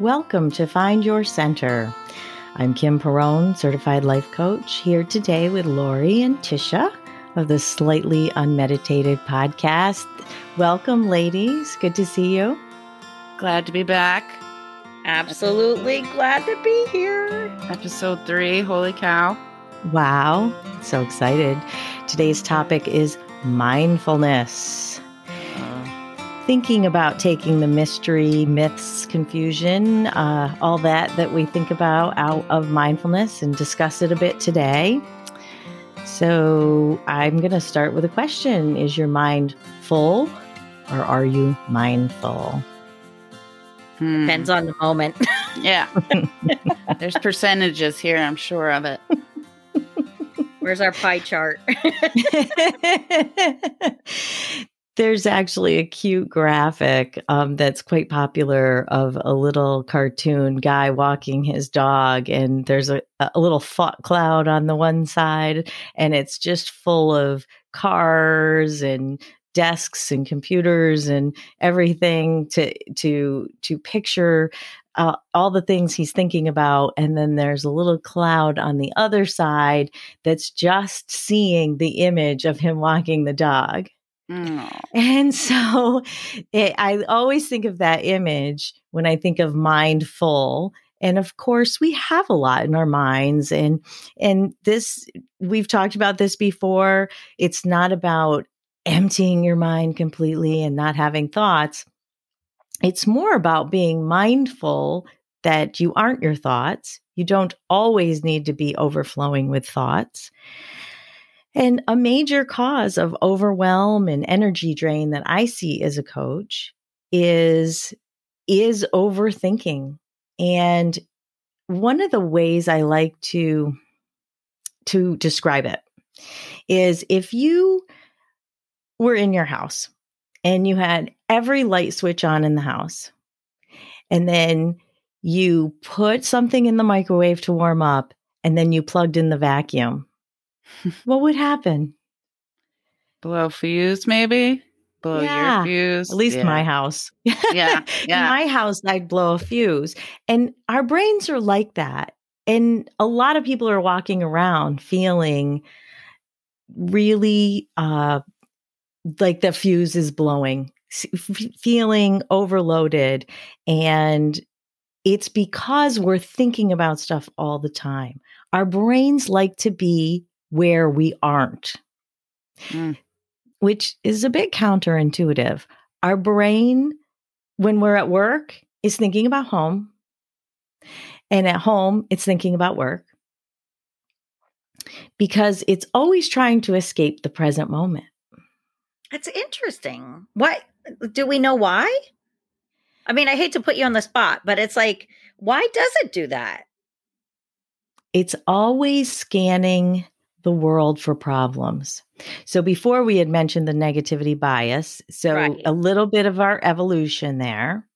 Welcome to Find Your Center. I'm Kim Perrone, certified life coach, here today with Lori and Tisha of the Slightly Unmeditated podcast. Welcome, ladies. Good to see you. Glad to be back. Absolutely glad to be here. Episode three. Holy cow. Wow. So excited. Today's topic is mindfulness thinking about taking the mystery, myths, confusion, uh, all that that we think about out of mindfulness and discuss it a bit today. So I'm going to start with a question Is your mind full or are you mindful? Hmm. Depends on the moment. yeah. There's percentages here, I'm sure of it. Where's our pie chart? There's actually a cute graphic um, that's quite popular of a little cartoon guy walking his dog, and there's a, a little thought cloud on the one side, and it's just full of cars and desks and computers and everything to to to picture uh, all the things he's thinking about and then there's a little cloud on the other side that's just seeing the image of him walking the dog And so it, I always think of that image when I think of mindful. And of course, we have a lot in our minds. And, and this, we've talked about this before. It's not about emptying your mind completely and not having thoughts. It's more about being mindful that you aren't your thoughts. You don't always need to be overflowing with thoughts. And a major cause of overwhelm and energy drain that I see as a coach is is overthinking. And one of the ways I like to to describe it is if you were in your house and you had every light switch on in the house and then you put something in the microwave to warm up and then you plugged in the vacuum what would happen? Blow fuse, maybe? Blow yeah, your fuse. At least yeah. my house. Yeah. Yeah. my house, I'd blow a fuse. And our brains are like that. And a lot of people are walking around feeling really uh, like the fuse is blowing, f- feeling overloaded. And it's because we're thinking about stuff all the time. Our brains like to be where we aren't, mm. which is a bit counterintuitive. Our brain, when we're at work, is thinking about home. And at home, it's thinking about work because it's always trying to escape the present moment. That's interesting. What do we know why? I mean, I hate to put you on the spot, but it's like, why does it do that? It's always scanning the world for problems. So before we had mentioned the negativity bias, so right. a little bit of our evolution there.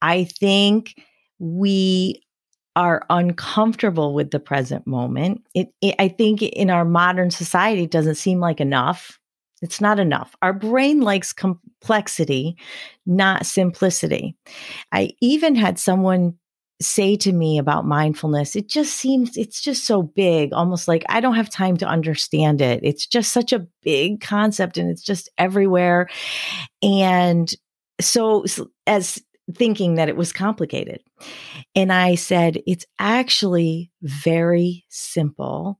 I think we are uncomfortable with the present moment. It, it, I think in our modern society it doesn't seem like enough. It's not enough. Our brain likes complexity, not simplicity. I even had someone say to me about mindfulness, it just seems it's just so big, almost like I don't have time to understand it. It's just such a big concept and it's just everywhere. And so, as thinking that it was complicated. And I said, it's actually very simple.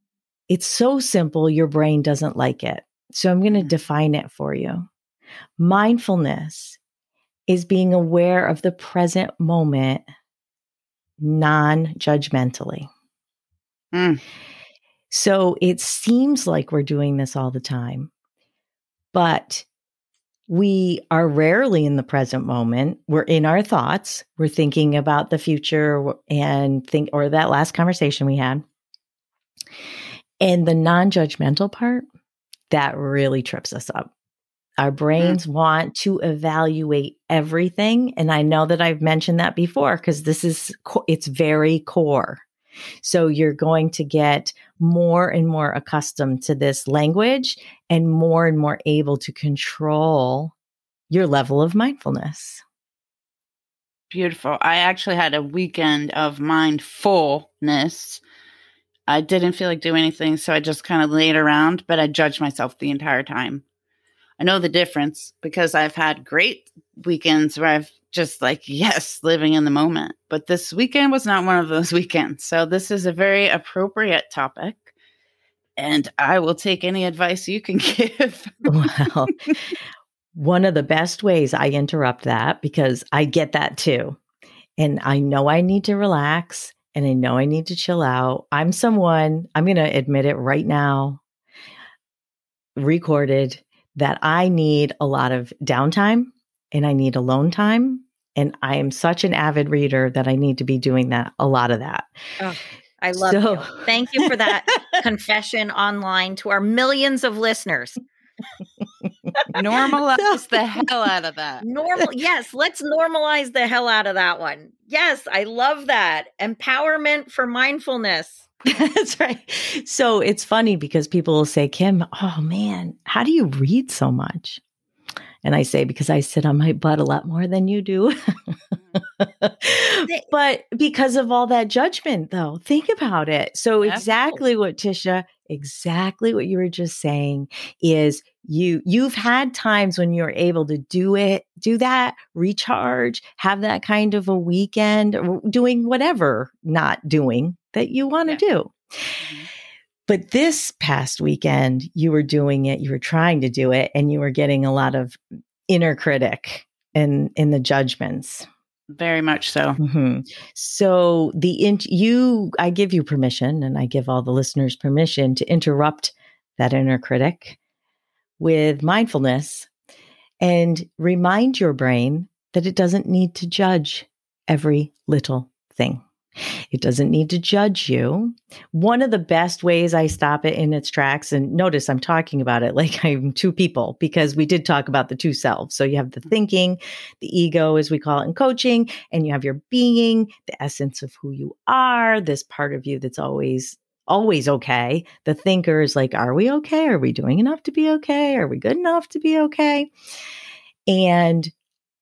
It's so simple, your brain doesn't like it. So I'm going to mm. define it for you. Mindfulness is being aware of the present moment non judgmentally. Mm. So it seems like we're doing this all the time, but we are rarely in the present moment. We're in our thoughts. We're thinking about the future and think, or that last conversation we had. And the non judgmental part, that really trips us up. Our mm. brains mm. want to evaluate everything. And I know that I've mentioned that before because this is, it's very core. So you're going to get more and more accustomed to this language and more and more able to control your level of mindfulness. Beautiful. I actually had a weekend of mindfulness. I didn't feel like doing anything, so I just kind of laid around, but I judged myself the entire time. I know the difference because I've had great weekends where I've just like, yes, living in the moment. But this weekend was not one of those weekends. So this is a very appropriate topic. And I will take any advice you can give. well, one of the best ways I interrupt that because I get that too. And I know I need to relax and I know I need to chill out. I'm someone, I'm going to admit it right now, recorded that I need a lot of downtime and I need alone time. And I am such an avid reader that I need to be doing that, a lot of that. Oh, I love so. you. Thank you for that confession online to our millions of listeners. normalize the hell out of that. Normal, yes, let's normalize the hell out of that one. Yes, I love that. Empowerment for mindfulness. That's right. So it's funny because people will say, Kim, oh man, how do you read so much? And I say, because I sit on my butt a lot more than you do. Mm-hmm. but because of all that judgment, though, think about it. So, exactly what Tisha, exactly what you were just saying is you you've had times when you're able to do it do that recharge have that kind of a weekend doing whatever not doing that you want to yeah. do mm-hmm. but this past weekend you were doing it you were trying to do it and you were getting a lot of inner critic in in the judgments very much so mm-hmm. so the in, you i give you permission and i give all the listeners permission to interrupt that inner critic with mindfulness and remind your brain that it doesn't need to judge every little thing. It doesn't need to judge you. One of the best ways I stop it in its tracks, and notice I'm talking about it like I'm two people because we did talk about the two selves. So you have the mm-hmm. thinking, the ego, as we call it in coaching, and you have your being, the essence of who you are, this part of you that's always always okay. The thinker is like, are we okay? Are we doing enough to be okay? Are we good enough to be okay? And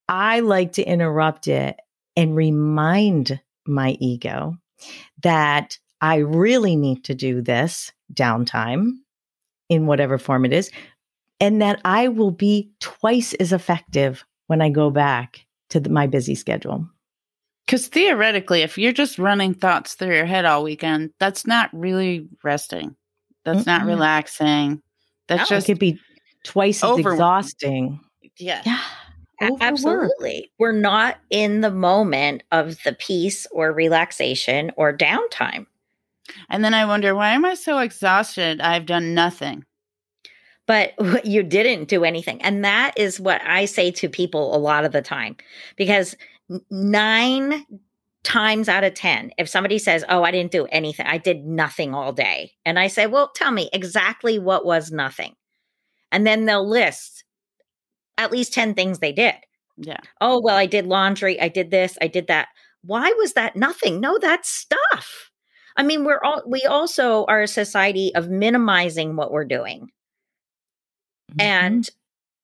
I like to interrupt it and remind my ego that I really need to do this downtime in whatever form it is, and that I will be twice as effective when I go back to the, my busy schedule. Because theoretically, if you're just running thoughts through your head all weekend, that's not really resting. That's mm not relaxing. That's no, just could be twice as exhausting. Yeah. Yeah. Absolutely. We're not in the moment of the peace or relaxation or downtime. And then I wonder, why am I so exhausted? I've done nothing. But you didn't do anything. And that is what I say to people a lot of the time because nine times out of 10, if somebody says, Oh, I didn't do anything, I did nothing all day. And I say, Well, tell me exactly what was nothing. And then they'll list at least 10 things they did. Yeah. Oh, well, I did laundry. I did this. I did that. Why was that nothing? No, that's stuff. I mean, we're all, we also are a society of minimizing what we're doing. Mm-hmm. And,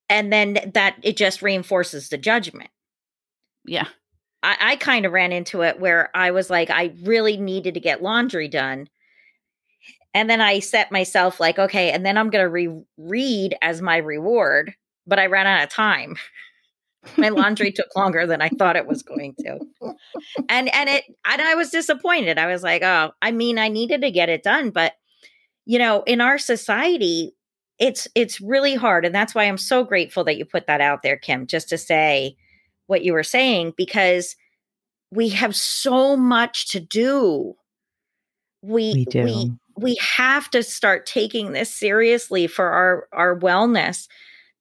and then that it just reinforces the judgment. Yeah. I, I kind of ran into it where I was like, I really needed to get laundry done. And then I set myself like, okay, and then I'm going to re- read as my reward, but I ran out of time. my laundry took longer than I thought it was going to. And and it and I was disappointed. I was like, oh, I mean, I needed to get it done, but you know, in our society, it's it's really hard and that's why I'm so grateful that you put that out there, Kim, just to say, what you were saying because we have so much to do. We, we do. We, we have to start taking this seriously for our our wellness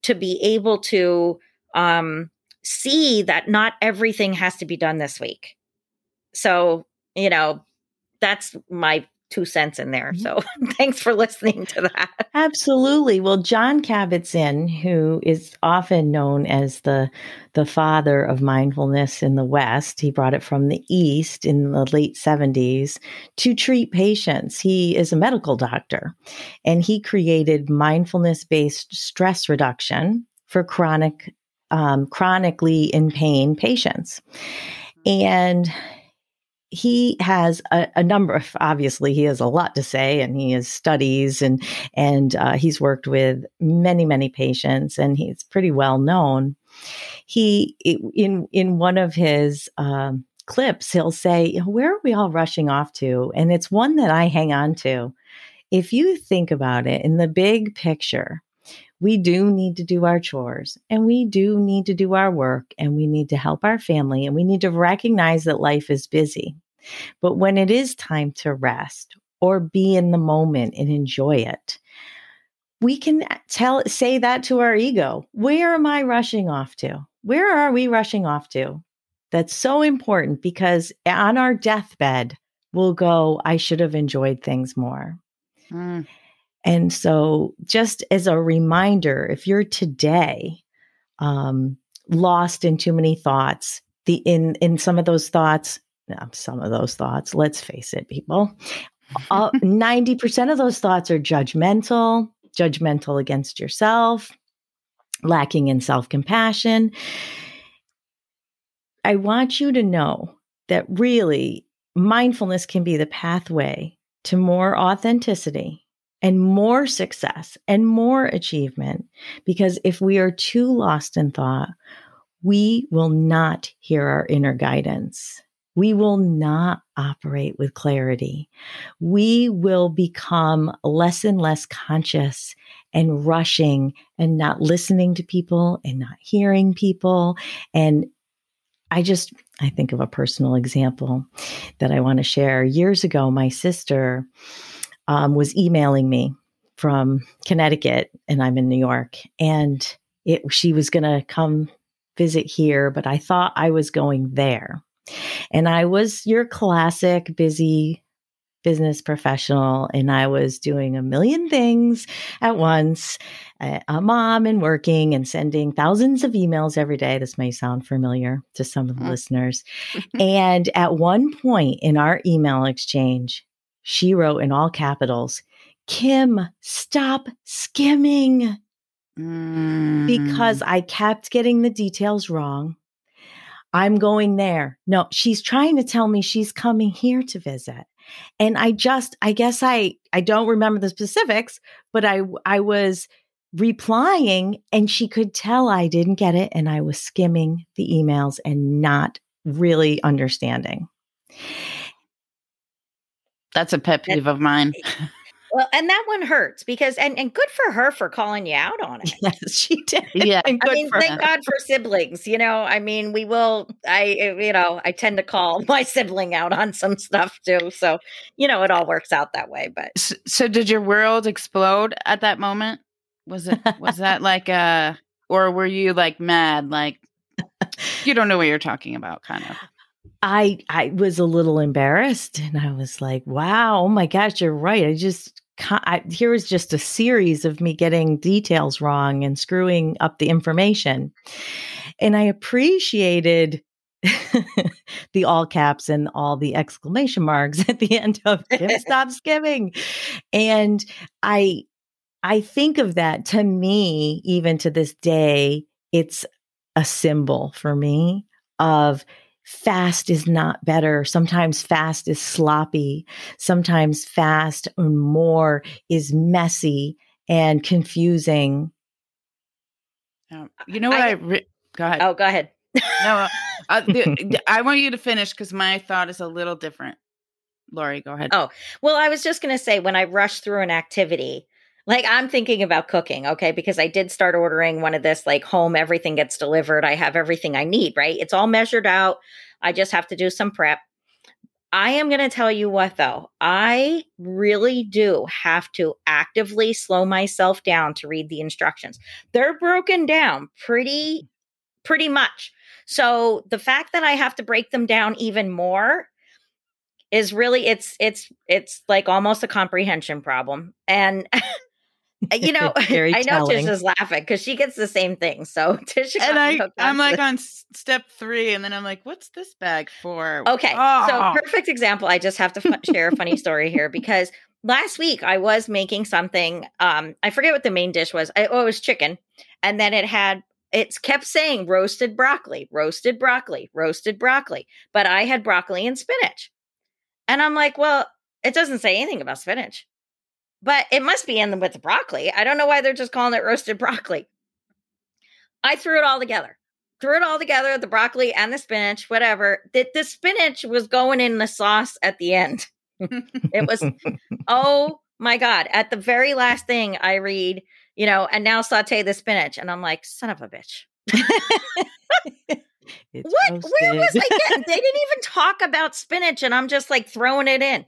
to be able to um, see that not everything has to be done this week. So, you know, that's my two cents in there. So thanks for listening to that. Absolutely. Well, Jon Kabat-Zinn, who is often known as the the father of mindfulness in the West, he brought it from the East in the late 70s to treat patients. He is a medical doctor and he created mindfulness based stress reduction for chronic um, chronically in pain patients. And he has a, a, number of obviously he has a lot to say and he has studies and and uh, he's worked with many many patients and he's pretty well known. He in in one of his um, clips he'll say where are we all rushing off to? And it's one that i hang on to. If you think about it in the big picture we do need to do our chores and we do need to do our work and we need to help our family and we need to recognize that life is busy. But when it is time to rest or be in the moment and enjoy it, we can tell say that to our ego. Where am I rushing off to? Where are we rushing off to? That's so important because on our deathbed, we'll go, I should have enjoyed things more. Mm. And so, just as a reminder, if you're today um, lost in too many thoughts, the in in some of those thoughts, some of those thoughts, let's face it, people, ninety percent of those thoughts are judgmental, judgmental against yourself, lacking in self compassion. I want you to know that really mindfulness can be the pathway to more authenticity and more success and more achievement. Because if we are too lost in thought, we will not hear our inner guidance. We will not operate with clarity. We will become less and less conscious and rushing and not listening to people and not hearing people. And I just, I think of a personal example that I want to share. Years ago, my sister, um, was emailing me from Connecticut, and I'm in New York, and it she was going to come visit here, but I thought I was going there. And I was your classic busy business professional and I was doing a million things at once, a mom and working and sending thousands of emails every day. This may sound familiar to some of the mm-hmm. listeners. and at one point in our email exchange, she wrote in all capitals, Kim, stop skimming. Mm. Because I kept getting the details wrong. I'm going there. No, she's trying to tell me she's coming here to visit. And I just, I guess I, I don't remember the specifics, but I, I was replying and she could tell I didn't get it. And I was skimming the emails and not really understanding. That's a pet peeve of mine. Well, and that one hurts because, and, and good for her for calling you out on it. Yes, she did. Yeah. I mean, thank her. God for siblings. You know, I mean, we will, I, eh, you know, I tend to call my sibling out on some stuff too. So, you know, it all works out that way. But so, so did your world explode at that moment? Was it, was that like a, or were you like mad? Like, you don't know what you're talking about, kind of. I I was a little embarrassed and I was like, wow, oh my gosh, you're right. I just I, here was just a series of me getting details wrong and screwing up the information. And I appreciated the all caps and all the exclamation marks at the end of Kim Stop Skimming. And I I think of that to me, even to this day, it's a symbol for me of fast is not better. Sometimes fast is sloppy. Sometimes fast and more is messy and confusing. you know what I, I re- go ahead. Oh, go ahead. no, uh, the, I want you to finish because my thought is a little different. Lori, go ahead. Oh, well, I was just going to say when I rush through an activity, like I'm thinking about cooking, okay? Because I did start ordering one of this like home everything gets delivered. I have everything I need, right? It's all measured out. I just have to do some prep. I am going to tell you what though. I really do have to actively slow myself down to read the instructions. They're broken down pretty pretty much. So the fact that I have to break them down even more is really it's it's it's like almost a comprehension problem. And you know, I know Tish is laughing because she gets the same thing. So Tish and I, I'm like on step three, and then I'm like, "What's this bag for?" Okay, oh. so perfect example. I just have to f- share a funny story here because last week I was making something. Um, I forget what the main dish was. I, oh, it was chicken, and then it had it's kept saying roasted broccoli, roasted broccoli, roasted broccoli. But I had broccoli and spinach. And I'm like, well, it doesn't say anything about spinach, but it must be in them with the broccoli. I don't know why they're just calling it roasted broccoli. I threw it all together. Threw it all together, the broccoli and the spinach, whatever. The, the spinach was going in the sauce at the end. it was, oh my God. At the very last thing I read, you know, and now saute the spinach. And I'm like, son of a bitch. what? Roasted. Where was I getting? they didn't even talk about spinach, and I'm just like throwing it in.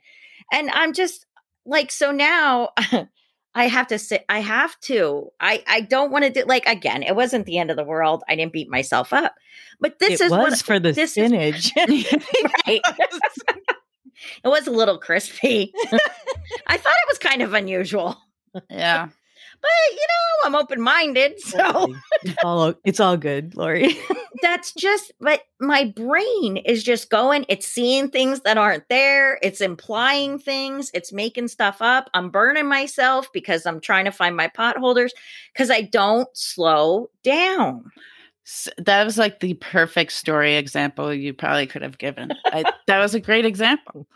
And I'm just like, so now I have to sit, I have to. I I don't want to do like again, it wasn't the end of the world. I didn't beat myself up. But this it is was what, for the spinach. Is, right. it was a little crispy. I thought it was kind of unusual. Yeah. But you know, I'm open minded, so it's all it's all good, Lori. That's just, but my brain is just going. It's seeing things that aren't there. It's implying things. It's making stuff up. I'm burning myself because I'm trying to find my potholders because I don't slow down that was like the perfect story example you probably could have given. I, that was a great example.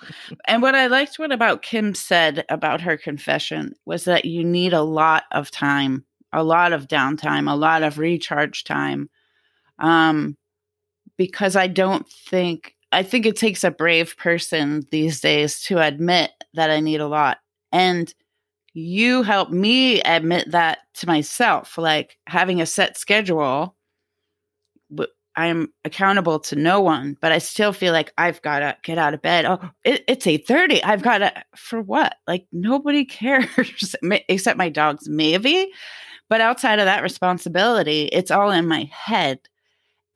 And what I liked what about Kim said about her confession was that you need a lot of time, a lot of downtime, a lot of recharge time. Um, because I don't think I think it takes a brave person these days to admit that I need a lot. And you help me admit that to myself, like having a set schedule I'm accountable to no one, but I still feel like I've got to get out of bed. Oh, it, it's 8:30. I've got to for what? Like nobody cares except my dogs maybe. But outside of that responsibility, it's all in my head.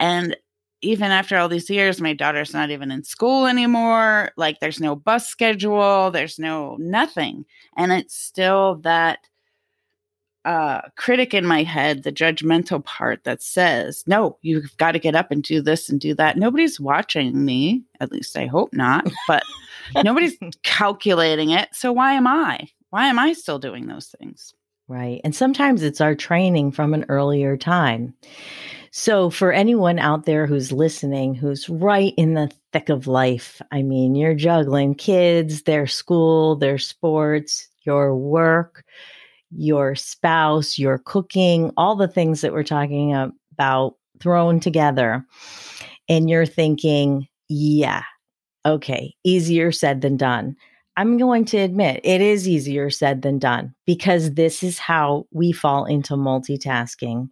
And even after all these years, my daughter's not even in school anymore. Like there's no bus schedule, there's no nothing. And it's still that uh, critic in my head, the judgmental part that says, no, you've got to get up and do this and do that. Nobody's watching me, at least I hope not, but nobody's calculating it. So why am I? Why am I still doing those things? Right. And sometimes it's our training from an earlier time. So, for anyone out there who's listening, who's right in the thick of life, I mean, you're juggling kids, their school, their sports, your work, your spouse, your cooking, all the things that we're talking about thrown together. And you're thinking, yeah, okay, easier said than done. I'm going to admit it is easier said than done because this is how we fall into multitasking.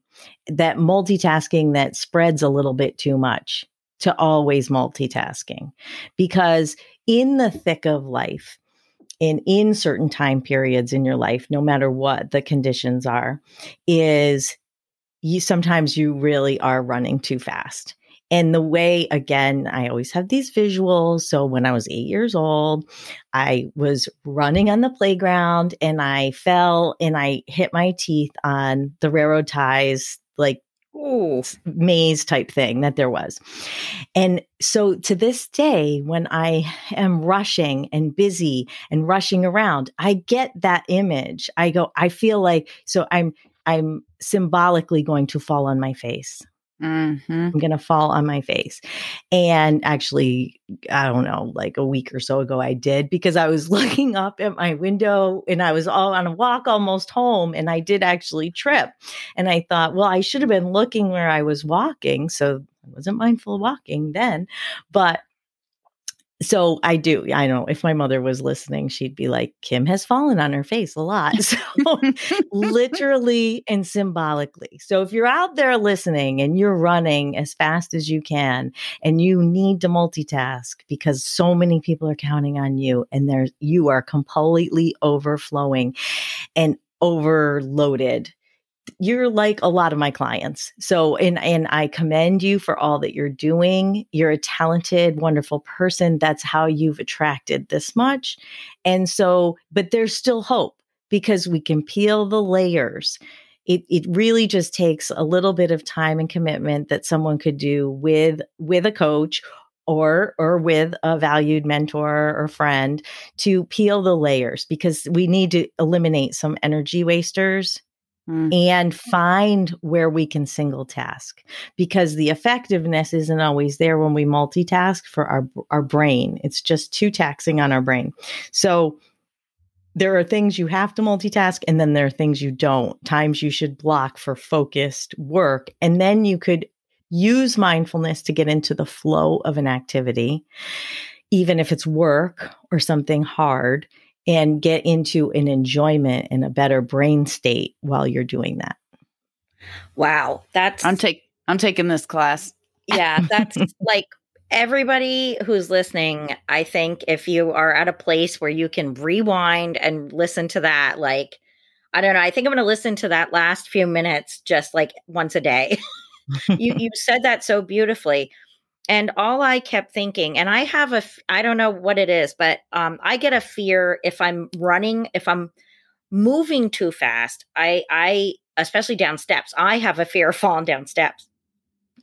That multitasking that spreads a little bit too much to always multitasking. Because in the thick of life, in in certain time periods in your life no matter what the conditions are is you sometimes you really are running too fast. And the way again i always have these visuals. So when i was 8 years old i was running on the playground and i fell and i hit my teeth on the railroad ties like Ooh. maze type thing that there was. And so to this day, when I am rushing and busy and rushing around, I get that image. I go, I feel like, so I'm, I'm symbolically going to fall on my face. Mm-hmm. I'm going to fall on my face. And actually, I don't know, like a week or so ago, I did because I was looking up at my window and I was all on a walk almost home and I did actually trip. And I thought, well, I should have been looking where I was walking. So I wasn't mindful of walking then. But so I do. I know if my mother was listening, she'd be like, Kim has fallen on her face a lot. So literally and symbolically. So if you're out there listening and you're running as fast as you can and you need to multitask because so many people are counting on you and there's you are completely overflowing and overloaded you're like a lot of my clients. So and and I commend you for all that you're doing. You're a talented, wonderful person. That's how you've attracted this much. And so but there's still hope because we can peel the layers. It it really just takes a little bit of time and commitment that someone could do with with a coach or or with a valued mentor or friend to peel the layers because we need to eliminate some energy wasters mm. and find where we can single task because the effectiveness isn't always there when we multitask for our our brain. It's just too taxing on our brain. So there are things you have to multitask and then there are things you don't. Times you should block for focused work and then you could use mindfulness to get into the flow of an activity even if it's work or something hard and get into an enjoyment and a better brain state while you're doing that. Wow, that's I'm take I'm taking this class. Yeah, that's like everybody who's listening, I think if you are at a place where you can rewind and listen to that like I don't know, I think I'm going to listen to that last few minutes just like once a day. you you said that so beautifully and all I kept thinking, and I have a, I don't know what it is, but um, I get a fear if I'm running, if I'm moving too fast. I, I, especially down steps, I have a fear of falling down steps,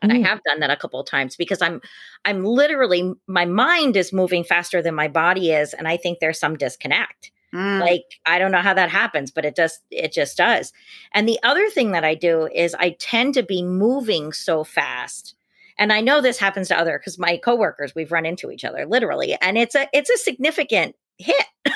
and mm. I have done that a couple of times because I'm, I'm literally, my mind is moving faster than my body is, and I think there's some disconnect. Mm. Like I don't know how that happens, but it does. It just does. And the other thing that I do is I tend to be moving so fast and I know this happens to other because my coworkers we've run into each other literally, and it's a it's a significant hit.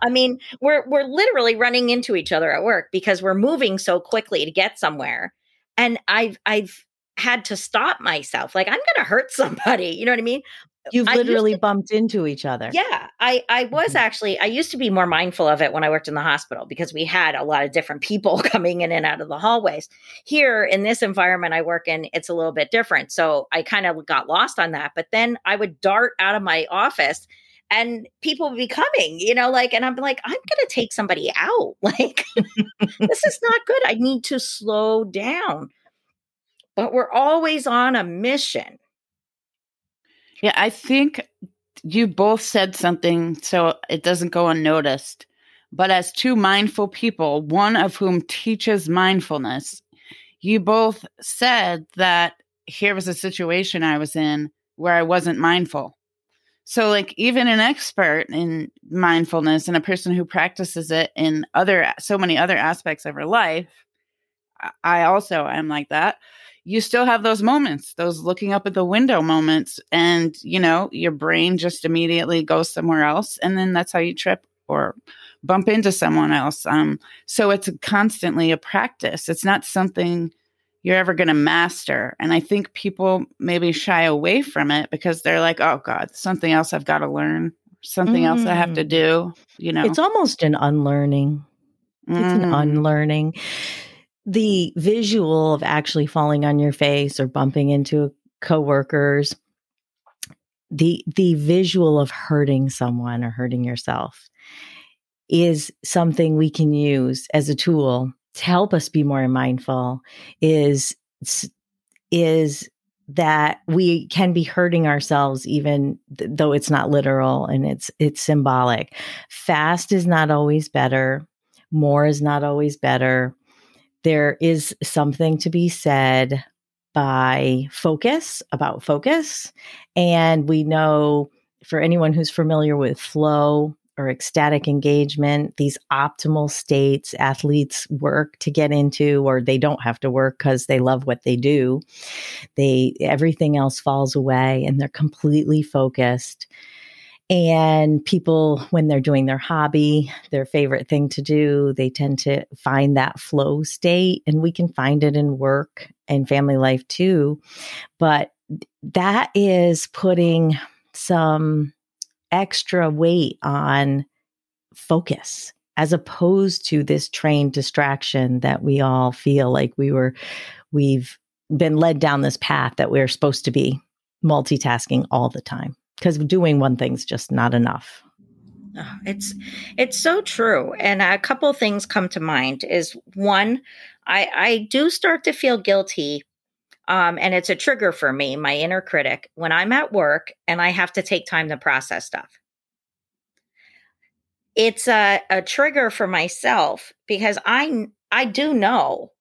I mean, we're we're literally running into each other at work because we're moving so quickly to get somewhere, and I've I've had to stop myself. Like I'm going to hurt somebody. You know what I mean? You've literally to, bumped into each other. Yeah. I, I was mm-hmm. actually, I used to be more mindful of it when I worked in the hospital because we had a lot of different people coming in and out of the hallways. Here in this environment I work in, it's a little bit different. So I kind of got lost on that. But then I would dart out of my office and people would be coming, you know, like, and I'm like, I'm going to take somebody out. Like, this is not good. I need to slow down. But we're always on a mission yeah, I think you both said something so it doesn't go unnoticed. But as two mindful people, one of whom teaches mindfulness, you both said that here was a situation I was in where I wasn't mindful. So, like, even an expert in mindfulness and a person who practices it in other, so many other aspects of her life, I also am like that you still have those moments, those looking up at the window moments, and you know, your brain just immediately goes somewhere else. And then that's how you trip or bump into someone else. Um, so it's constantly a practice. It's not something you're ever going to master. And I think people maybe shy away from it because they're like, oh God, something else I've got to learn, something mm. else I have to mm. do. You know, it's almost an unlearning. It's an mm. unlearning the visual of actually falling on your face or bumping into coworkers the the visual of hurting someone or hurting yourself is something we can use as a tool to help us be more mindful is is that we can be hurting ourselves even th- though it's not literal and it's it's symbolic. Fast is not always better. More is not always better there is something to be said by focus about focus. And we know for anyone who's familiar with flow or ecstatic engagement, these optimal states athletes work to get into, or they don't have to work because they love what they do. They everything else falls away and they're completely focused. And people, when they're doing their hobby, their favorite thing to do, they tend to find that flow state. And we can find it in work and family life too. But that is putting some extra weight on focus as opposed to this trained distraction that we all feel like we were, we've been led down this path that we're supposed to be multitasking all the time because doing one thing's just not enough. Oh, it's it's so true, and a couple things come to mind. Is one, I I do start to feel guilty, um, and it's a trigger for me, my inner critic, when I'm at work and I have to take time to process stuff. It's a, a trigger for myself because I I do know,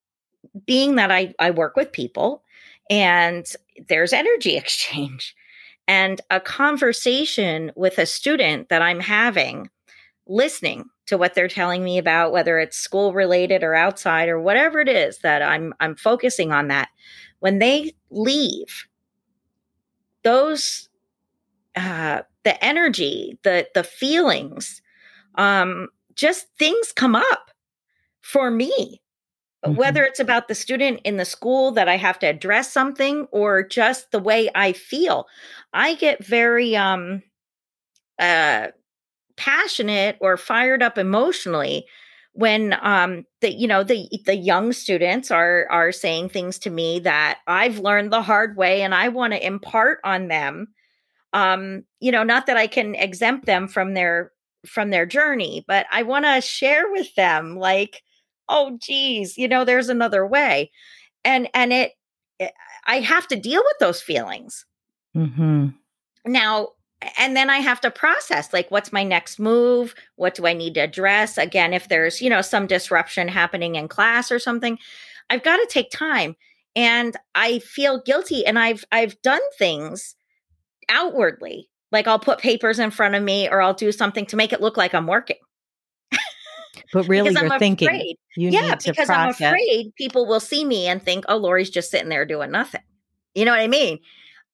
being that I I work with people, and there's energy exchange and a conversation with a student that I'm having, listening to what they're telling me about whether it's school related or outside or whatever it is that I'm I'm focusing on that when they leave those uh the energy the the feelings um just things come up for me. Whether it's about the student in the school that I have to address something or just the way I feel I get very um uh passionate or fired up emotionally when um the you know the the young students are are saying things to me that I've learned the hard way and I want to impart on them. Um you know not that I can exempt them from their from their journey but I want to share with them like oh geez you know there's another way and and it, it I have to deal with those feelings mm-hmm. now and then I have to process like what's my next move? What do I need to address? Again, if there's, you know, some disruption happening in class or something, I've got to take time. And I feel guilty and I've I've done things outwardly. Like I'll put papers in front of me or I'll do something to make it look like I'm working. But really, you're I'm thinking. Afraid. You yeah, because. I'm afraid people will see me and think, "Oh, Lori's just sitting there doing nothing." You know what I mean?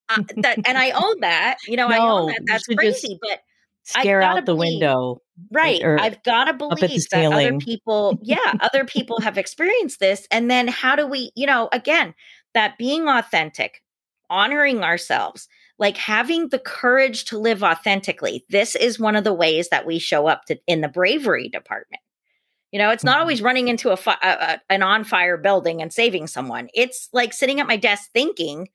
uh, that, and I own that. You know, no, I own that. That's crazy, but scare out the believe, window. Right. I've got to believe that other people, yeah, other people have experienced this. And then how do we, you know, again, that being authentic, honoring ourselves, like having the courage to live authentically. This is one of the ways that we show up to, in the bravery department. You know, it's not mm-hmm. always running into a, fi- a, a an on fire building and saving someone. It's like sitting at my desk thinking,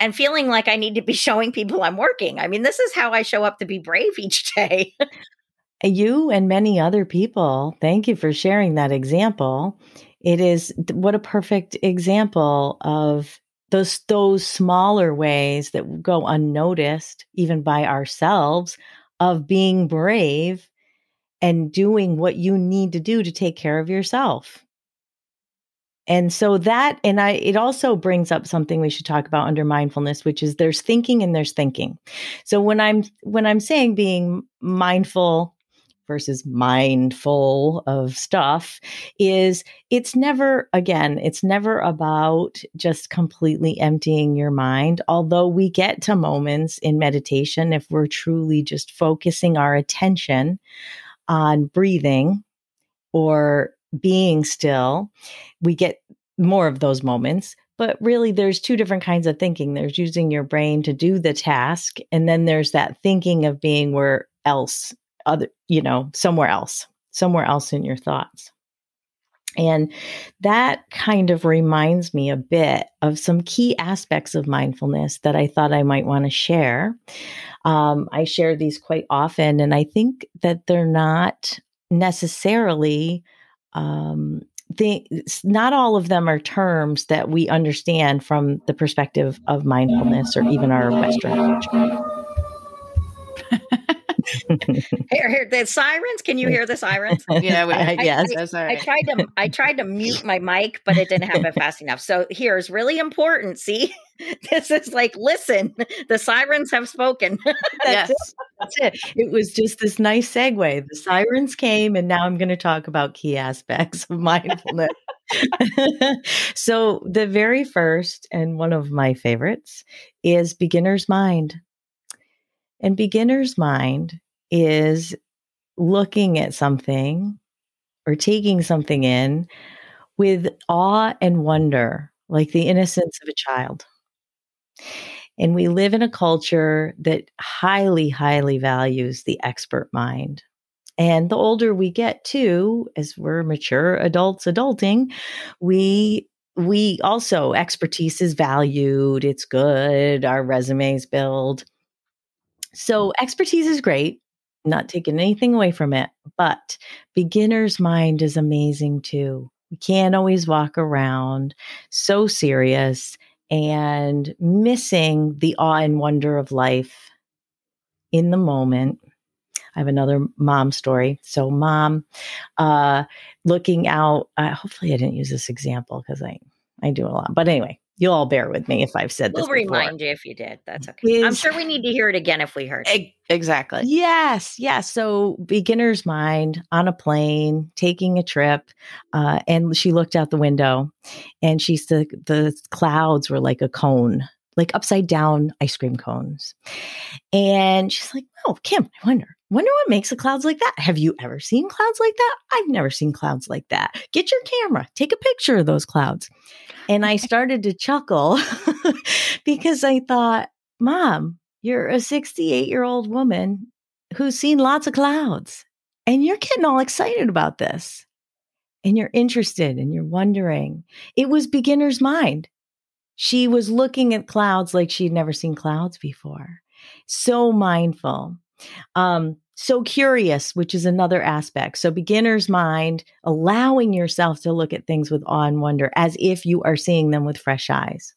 and feeling like I need to be showing people I'm working. I mean, this is how I show up to be brave each day. you and many other people, thank you for sharing that example. It is what a perfect example of those those smaller ways that go unnoticed even by ourselves of being brave and doing what you need to do to take care of yourself. And so that, and I, it also brings up something we should talk about under mindfulness, which is there's thinking and there's thinking. So when I'm, when I'm saying being mindful versus mindful of stuff is it's never, again, it's never about just completely emptying your mind. Although we get to moments in meditation, if we're truly just focusing our attention on breathing or being still, we get more of those moments. But really, there's two different kinds of thinking. There's using your brain to do the task, and then there's that thinking of being where else, other, you know, somewhere else, somewhere else in your thoughts. And that kind of reminds me a bit of some key aspects of mindfulness that I thought I might want to share. Um, I share these quite often, and I think that they're not necessarily um, not all of them are terms that we understand from the perspective of mindfulness or even our Western culture. here, here, the sirens. Can you hear the sirens? Yeah, we, I, yes. I, I, I, tried to, I tried to mute my mic, but it didn't happen fast enough. So here's really important. See, this is like, listen, the sirens have spoken. yes, it. that's it. It was just this nice segue. The sirens came, and now I'm going to talk about key aspects of mindfulness. so the very first and one of my favorites is beginner's mind. And beginner's mind is looking at something or taking something in with awe and wonder, like the mm-hmm. innocence of a child. And we live in a culture that highly, highly values the expert mind. And the older we get too, as we're mature adults adulting, we we also expertise is valued, it's good, our resumes build. So expertise is great, not taking anything away from it, but beginner's mind is amazing too. We can't always walk around so serious and missing the awe and wonder of life in the moment. I have another mom story. So, mom, uh, looking out. Uh, hopefully, I didn't use this example because I I do a lot. But anyway, You'll all bear with me if I've said we'll this. We'll remind you if you did. That's okay. Is, I'm sure we need to hear it again if we heard it. Exactly. Yes. Yes. So, beginner's mind on a plane, taking a trip, uh, and she looked out the window, and she said the clouds were like a cone, like upside down ice cream cones. And she's like, "Oh, Kim, I wonder, wonder what makes the clouds like that. Have you ever seen clouds like that? I've never seen clouds like that. Get your camera, take a picture of those clouds." And I started to chuckle because I thought, Mom, you're a 68 year old woman who's seen lots of clouds and you're getting all excited about this and you're interested and you're wondering. It was beginner's mind. She was looking at clouds like she'd never seen clouds before. So mindful. Um, so curious, which is another aspect. So, beginner's mind, allowing yourself to look at things with awe and wonder as if you are seeing them with fresh eyes.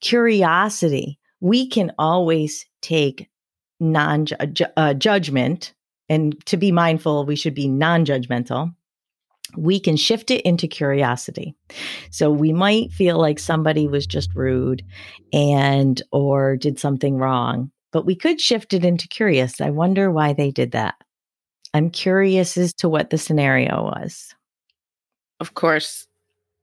Curiosity, we can always take non uh, judgment, and to be mindful, we should be non judgmental. We can shift it into curiosity. So we might feel like somebody was just rude and or did something wrong but we could shift it into curious. I wonder why they did that. I'm curious as to what the scenario was. Of course,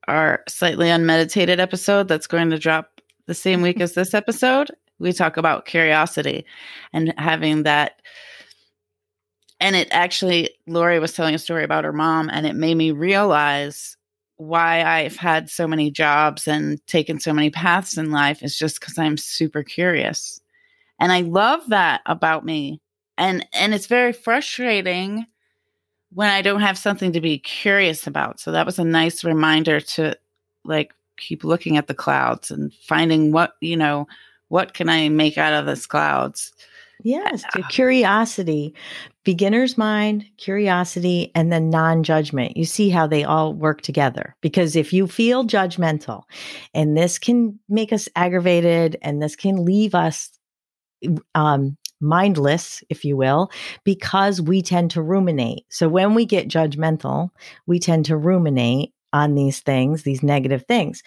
our slightly unmeditated episode that's going to drop the same week as this episode, we talk about curiosity and having that. And it actually, Lori was telling a story about her mom, and it made me realize why I've had so many jobs and taken so many paths in life is just because I'm super curious. And I love that about me. And and it's very frustrating when I don't have something to be curious about. So that was a nice reminder to like keep looking at the clouds and finding what, you know, what can I make out of these clouds? Yes, to curiosity, beginner's mind, curiosity, and then non judgment. You see how they all work together. Because if you feel judgmental, and this can make us aggravated, and this can leave us um, mindless, if you will, because we tend to ruminate. So when we get judgmental, we tend to ruminate on these things, these negative things.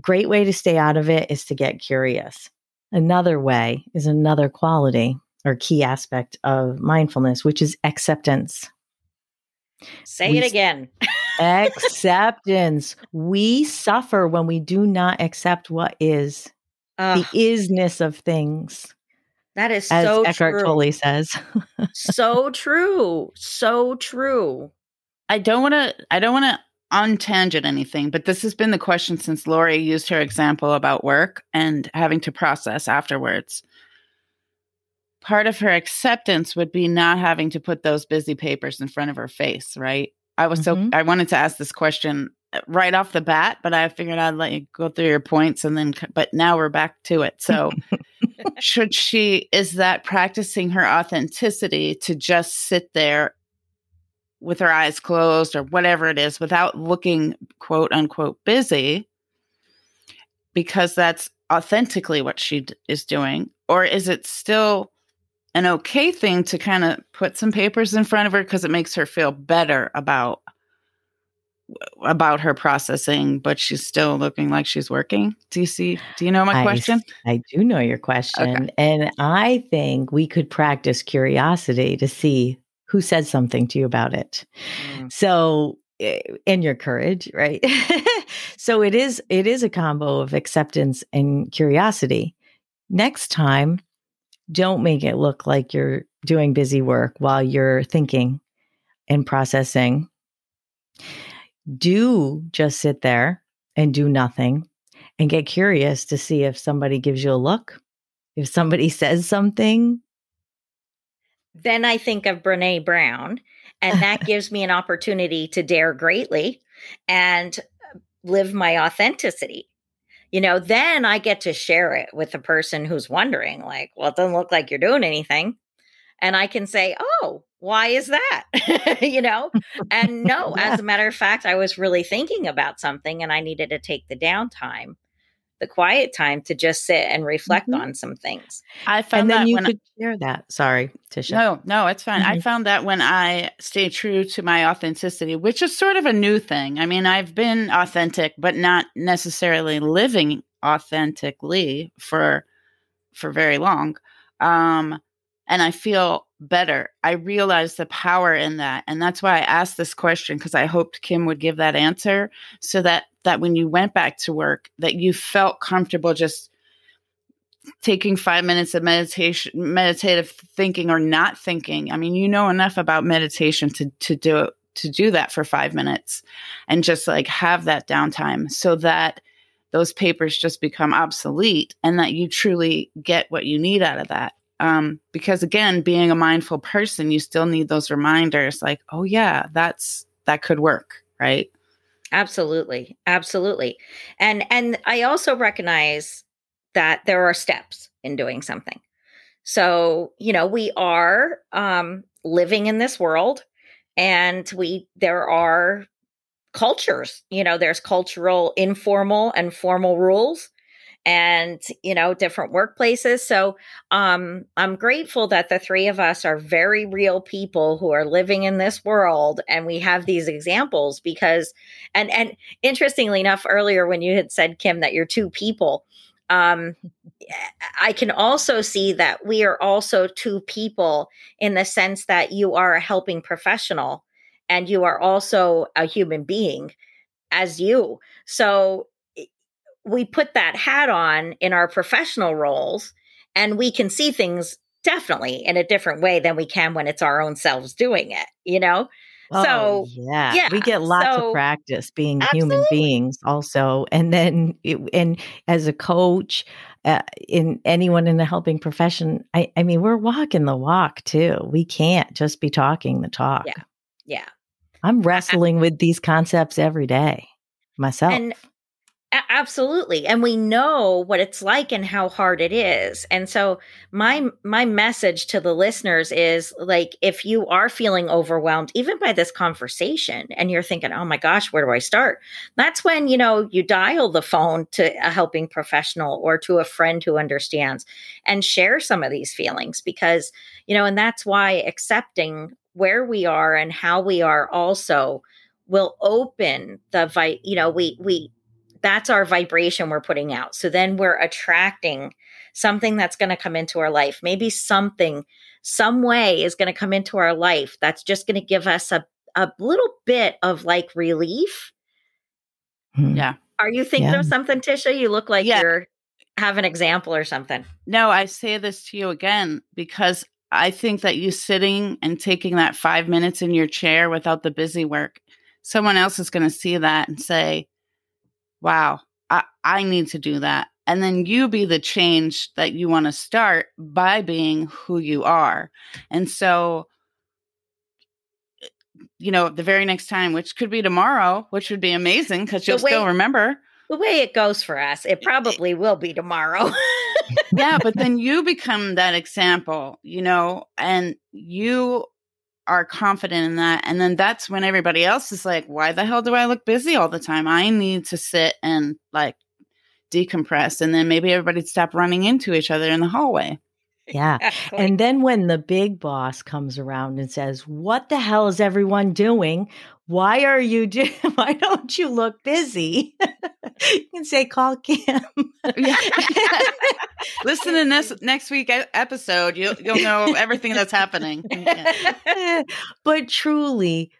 Great way to stay out of it is to get curious. Another way is another quality or key aspect of mindfulness, which is acceptance. Say we, it again. acceptance. We suffer when we do not accept what is the isness of things. That is as so Eckhart true. Tolle says. so true. So true. I don't want to. I don't want to untangent anything, but this has been the question since Lori used her example about work and having to process afterwards. Part of her acceptance would be not having to put those busy papers in front of her face, right? I was mm-hmm. so I wanted to ask this question right off the bat, but I figured I'd let you go through your points and then, but now we're back to it. So, should she, is that practicing her authenticity to just sit there with her eyes closed or whatever it is without looking quote unquote busy because that's authentically what she d- is doing? Or is it still an okay thing to kind of put some papers in front of her because it makes her feel better about about her processing, but she's still looking like she's working. Do you see? Do you know my I, question? I do know your question. Okay. And I think we could practice curiosity to see who said something to you about it. Mm. So, eh, and your courage, right? so it is it is a combo of acceptance and curiosity. Next time, don't make it look like you're doing busy work while you're thinking and processing do just sit there and do nothing and get curious to see if somebody gives you a look, if somebody says something. Then I think of Brene Brown, and that gives me an opportunity to dare greatly and uh, live my authenticity. You know, then I get to share it with the person who's wondering, like, well, it doesn't look like you're doing anything. And I can say, oh, why is that? you know? And no, yeah. as a matter of fact, I was really thinking about something and I needed to take the downtime the quiet time to just sit and reflect mm-hmm. on some things. I found and then you could I, share that. Sorry, Tisha. No, no, it's fine. Mm-hmm. I found that when I stay true to my authenticity, which is sort of a new thing. I mean, I've been authentic, but not necessarily living authentically for for very long. Um, and I feel better. I realize the power in that. And that's why I asked this question because I hoped Kim would give that answer so that that when you went back to work that you felt comfortable just taking 5 minutes of meditation meditative thinking or not thinking. I mean, you know enough about meditation to to do it to do that for 5 minutes and just like have that downtime so that those papers just become obsolete and that you truly get what you need out of that um, because again being a mindful person you still need those reminders like oh yeah that's that could work right? Absolutely absolutely. And and i also recognize that there are steps in doing something. So you know we are um living in this world and we there are cultures you know there's cultural informal and formal rules and you know different workplaces. So um i'm grateful that the three of us are very real people who are living in this world and we have these examples because and and interestingly enough earlier when you had said kim that you're two people um i can also see that we are also two people in the sense that you are a helping professional and you are also a human being as you. So we put that hat on in our professional roles and we can see things definitely in a different way than we can when it's our own selves doing it, you know? Oh, so yeah. yeah, we get lots so, of practice being absolutely. human beings also. And then, it, and as a coach, uh, in anyone in the helping profession, I, I mean, we're walking the walk too. We can't just be talking the talk. Yeah. Yeah. I'm wrestling I, with these concepts every day myself. And absolutely and we know what it's like and how hard it is and so my my message to the listeners is like if you are feeling overwhelmed even by this conversation and you're thinking oh my gosh where do i start? that's when you know you dial the phone to a helping professional or to a friend who understands and share some of these feelings because you know and that's why accepting where we are and how we are also will open the vi- you know we we that's our vibration we're putting out. So then we're attracting something that's going to come into our life. Maybe something, some way is going to come into our life that's just going to give us a, a little bit of like relief. Hmm. Yeah. Are you thinking yeah. of something, Tisha? You look like yeah. you're have an example or something. No, I say this to you again because I think that you sitting and taking that five minutes in your chair without the busy work, someone else is going to see that and say, wow, I, I need to do that. And then you be the change that you want to start by being who you are. And so, you know, the very next time, which could be tomorrow, which would be amazing because you'll way, still remember. The way it goes for us, it probably will be tomorrow. yeah, but then you become that example, you know, and you are confident in that. And then that's when everybody else is like, why the hell do I look busy all the time? I need to sit and like decompress. And then maybe everybody'd stop running into each other in the hallway. Yeah. Exactly. And then when the big boss comes around and says, What the hell is everyone doing? Why are you do- why don't you look busy? you can say call Kim. Listen to this next week episode. You'll you'll know everything that's happening. but truly,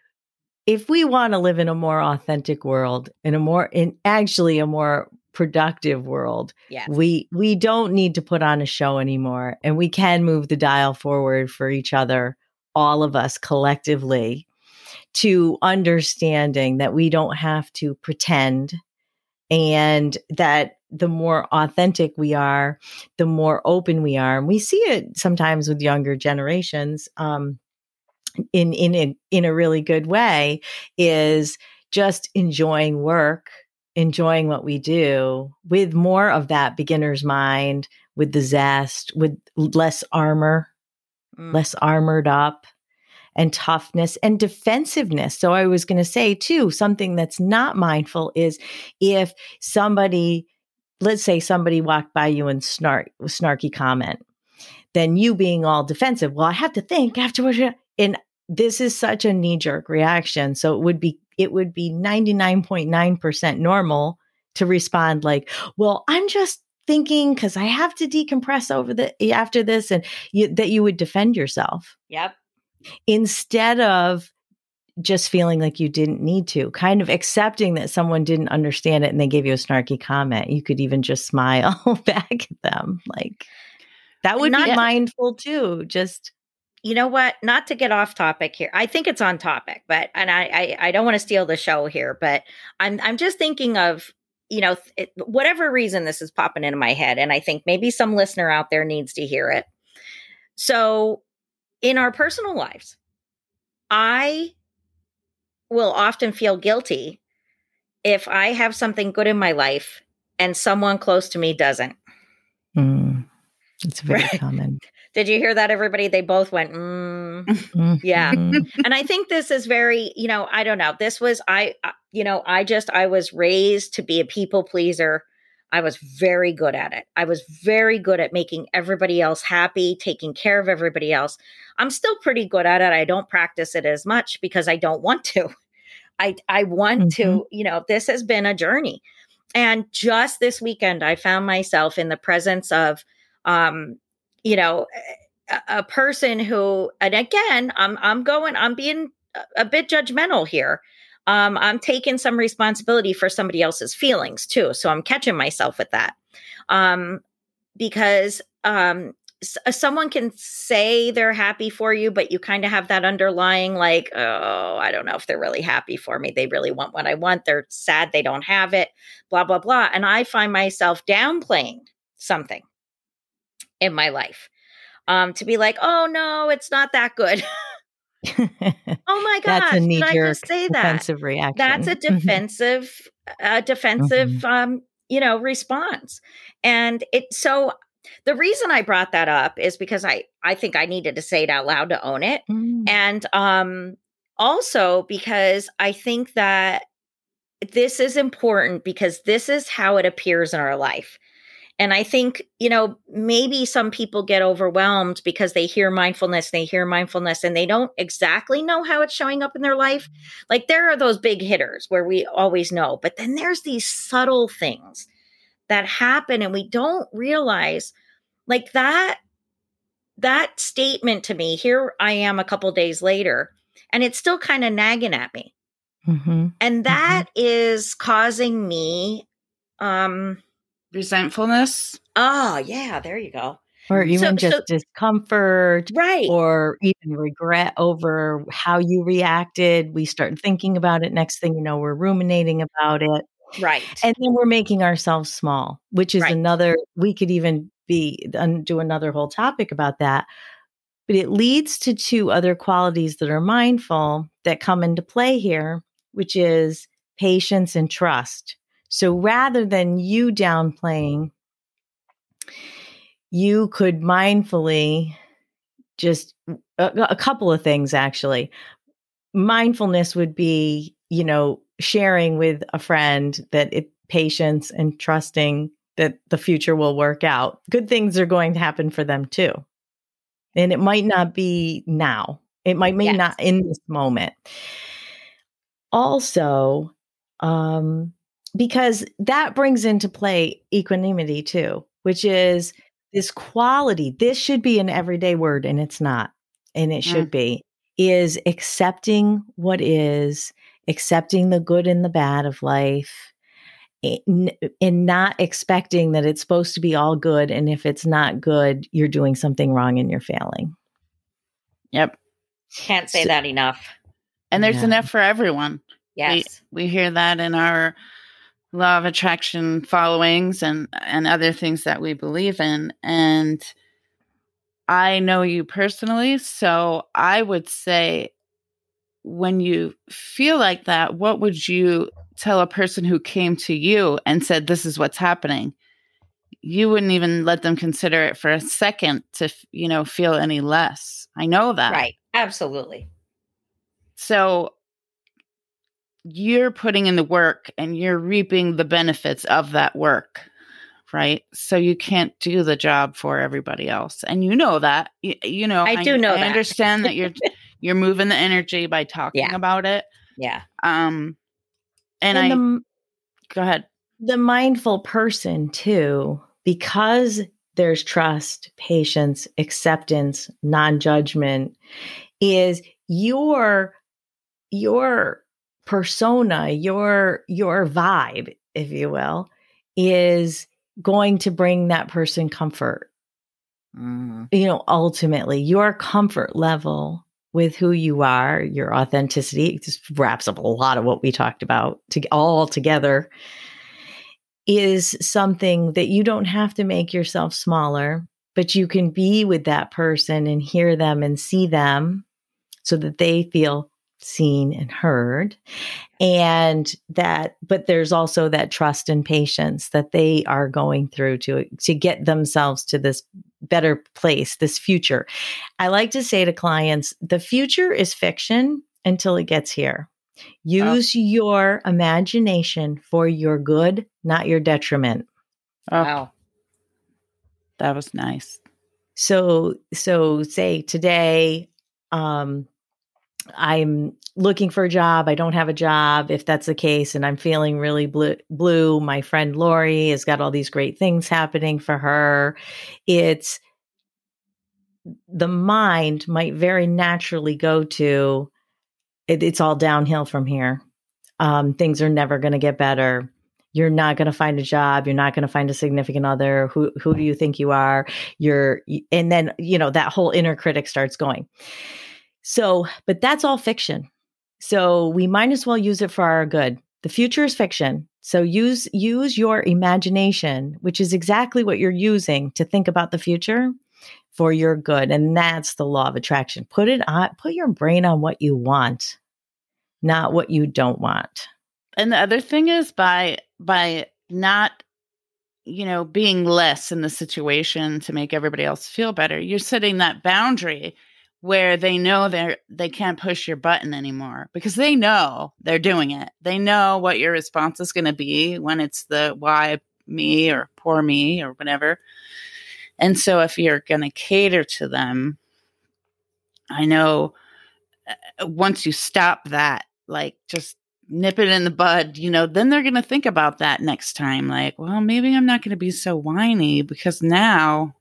if we want to live in a more authentic world, in a more in actually a more productive world. Yes. We we don't need to put on a show anymore and we can move the dial forward for each other, all of us collectively to understanding that we don't have to pretend and that the more authentic we are, the more open we are. And we see it sometimes with younger generations um, in in a, in a really good way is just enjoying work enjoying what we do with more of that beginner's mind, with the zest, with less armor, mm. less armored up, and toughness and defensiveness. So I was going to say too, something that's not mindful is if somebody let's say somebody walked by you and snark snarky comment, then you being all defensive. Well, I have to think afterwards. And this is such a knee jerk reaction. So it would be it would be 99.9% normal to respond like, well, I'm just thinking because I have to decompress over the eh, after this and you, that you would defend yourself. Yep. Instead of just feeling like you didn't need to, kind of accepting that someone didn't understand it and they gave you a snarky comment. You could even just smile back at them. Like that would Not, be mindful too. Just you know what? Not to get off topic here. I think it's on topic, but and I I, I don't want to steal the show here, but I'm I'm just thinking of you know it, whatever reason this is popping into my head, and I think maybe some listener out there needs to hear it. So, in our personal lives, I will often feel guilty if I have something good in my life and someone close to me doesn't. Mm, it's very right? common. Did you hear that, everybody? They both went, mm, yeah. and I think this is very, you know, I don't know. This was, I, you know, I just, I was raised to be a people pleaser. I was very good at it. I was very good at making everybody else happy, taking care of everybody else. I'm still pretty good at it. I don't practice it as much because I don't want to. I I want mm-hmm. to, you know, this has been a journey. And just this weekend I found myself in the presence of um, you know, a, person who and again, I'm I'm going I'm being a bit judgmental here. Um, I'm taking some responsibility for somebody else's feelings too. So I'm catching myself with that. Um, because um, s- uh, someone can say they're happy for you, but you kind of have that underlying, like, oh, I don't know if they're really happy for me. They really want what I want. They're sad they don't have it, blah, blah, blah. And I find myself downplaying something in my life um, to be like, oh, no, it's not that good. oh my god, That's a knee jerk say that? defensive reaction. That's a defensive, uh, defensive, mm-hmm. um, you know, response. And it so the reason I brought that up is because I I think I needed to say it out loud to own it, mm. and um, also because I think that this is important because this is how it appears in our life. And I think, you know, maybe some people get overwhelmed because they hear mindfulness, they hear mindfulness, and they don't exactly know how it's showing up in their life. Like there are those big hitters where we always know, but then there's these subtle things that happen and we don't realize like that that statement to me here i am a couple days later and it's still kind of nagging at me mm-hmm. and mm-hmm. that mm-hmm. is causing me um resentfulness oh yeah there you go or even so, just so, discomfort right or even regret over how you reacted we start thinking about it next thing you know we're ruminating about it Right. And then we're making ourselves small, which is right. another, we could even be, do another whole topic about that. But it leads to two other qualities that are mindful that come into play here, which is patience and trust. So rather than you downplaying, you could mindfully just a, a couple of things actually. Mindfulness would be, you know, sharing with a friend that it patience and trusting that the future will work out. Good things are going to happen for them too. And it might not be now. It might be yes. not in this moment. Also, um, because that brings into play equanimity too, which is this quality. This should be an everyday word, and it's not, and it mm. should be, is accepting what is accepting the good and the bad of life and not expecting that it's supposed to be all good and if it's not good you're doing something wrong and you're failing yep can't say so, that enough and there's yeah. enough for everyone yes we, we hear that in our law of attraction followings and and other things that we believe in and i know you personally so i would say when you feel like that, what would you tell a person who came to you and said, This is what's happening? You wouldn't even let them consider it for a second to, you know, feel any less. I know that. Right. Absolutely. So you're putting in the work and you're reaping the benefits of that work. right? So you can't do the job for everybody else. And you know that. You, you know, I do know I that. understand that you're you're moving the energy by talking Yeah. about it. Yeah. Um and, And I the, go ahead. the mindful person too, because there's trust, patience, acceptance, non-judgment, is your your persona, your your vibe, if you will, is going to bring that person comfort. Mm. You know, ultimately, your comfort level with who you are, your authenticity, just wraps up a lot of what we talked about to all together is something that you don't have to make yourself smaller, but you can be with that person and hear them and see them so that they feel seen and heard. And that, but there's also that trust and patience that they are going through to, to get themselves to this better place, this future. I like to say to clients, the future is fiction until it gets here. Use your imagination for your good, not your detriment. Oh, Wow. that was nice. So, so say today, um, I'm looking for a job. I don't have a job. If that's the case, and I'm feeling really blue, blue, my friend Lori has got all these great things happening for her. It's the mind might very naturally go to it, it's all downhill from here. Um, things are never going to get better. You're not going to find a job. You're not going to find a significant other. Who who do you think you are? You're and then you know that whole inner critic starts going. So, but that's all fiction. So we might as well use it for our good. The future is fiction. So use use your imagination, which is exactly what you're using to think about the future for your good. And that's the law of attraction. Put it on put your brain on what you want, not what you don't want. And the other thing is by by not you know being less in the situation to make everybody else feel better, you're setting that boundary where they know they're they can't push your button anymore because they know they're doing it. They know what your response is going to be when it's the why me or poor me or whatever. And so if you're going to cater to them, I know uh, once you stop that, like just nip it in the bud, you know, then they're going to think about that next time. Like, well, maybe I'm not going to be so whiny because now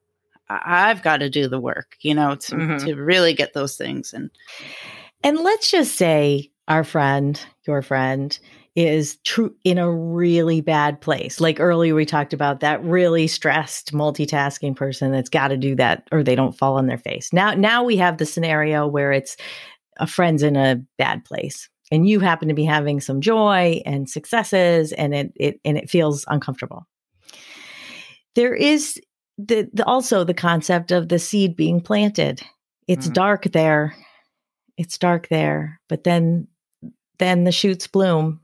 I've got to do the work, you know, to, Mhm. to really get those things. And And let's just say our friend, your friend, is true in a really bad place. Like earlier, we talked about that really stressed multitasking person that's got to do that or they don't fall on their face. Now, now we have the scenario where it's a friend's in a bad place and you happen to be having some joy and successes and it, it and it feels uncomfortable. There is the, the also the concept of the seed being planted. It's Mhm. dark there. It's dark there, but then then the shoots bloom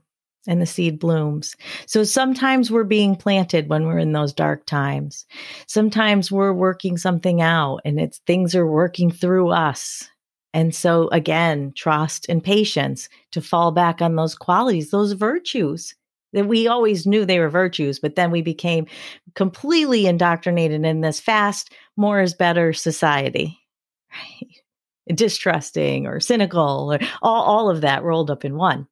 and the seed blooms. So sometimes we're being planted when we're in those dark times. Sometimes we're working something out and it's things are working through us. And so again, trust and patience to fall back on those qualities, those virtues that we always knew they were virtues, but then we became completely indoctrinated in this fast, more is better society. Right? Distrusting or cynical or all, all of that rolled up in one.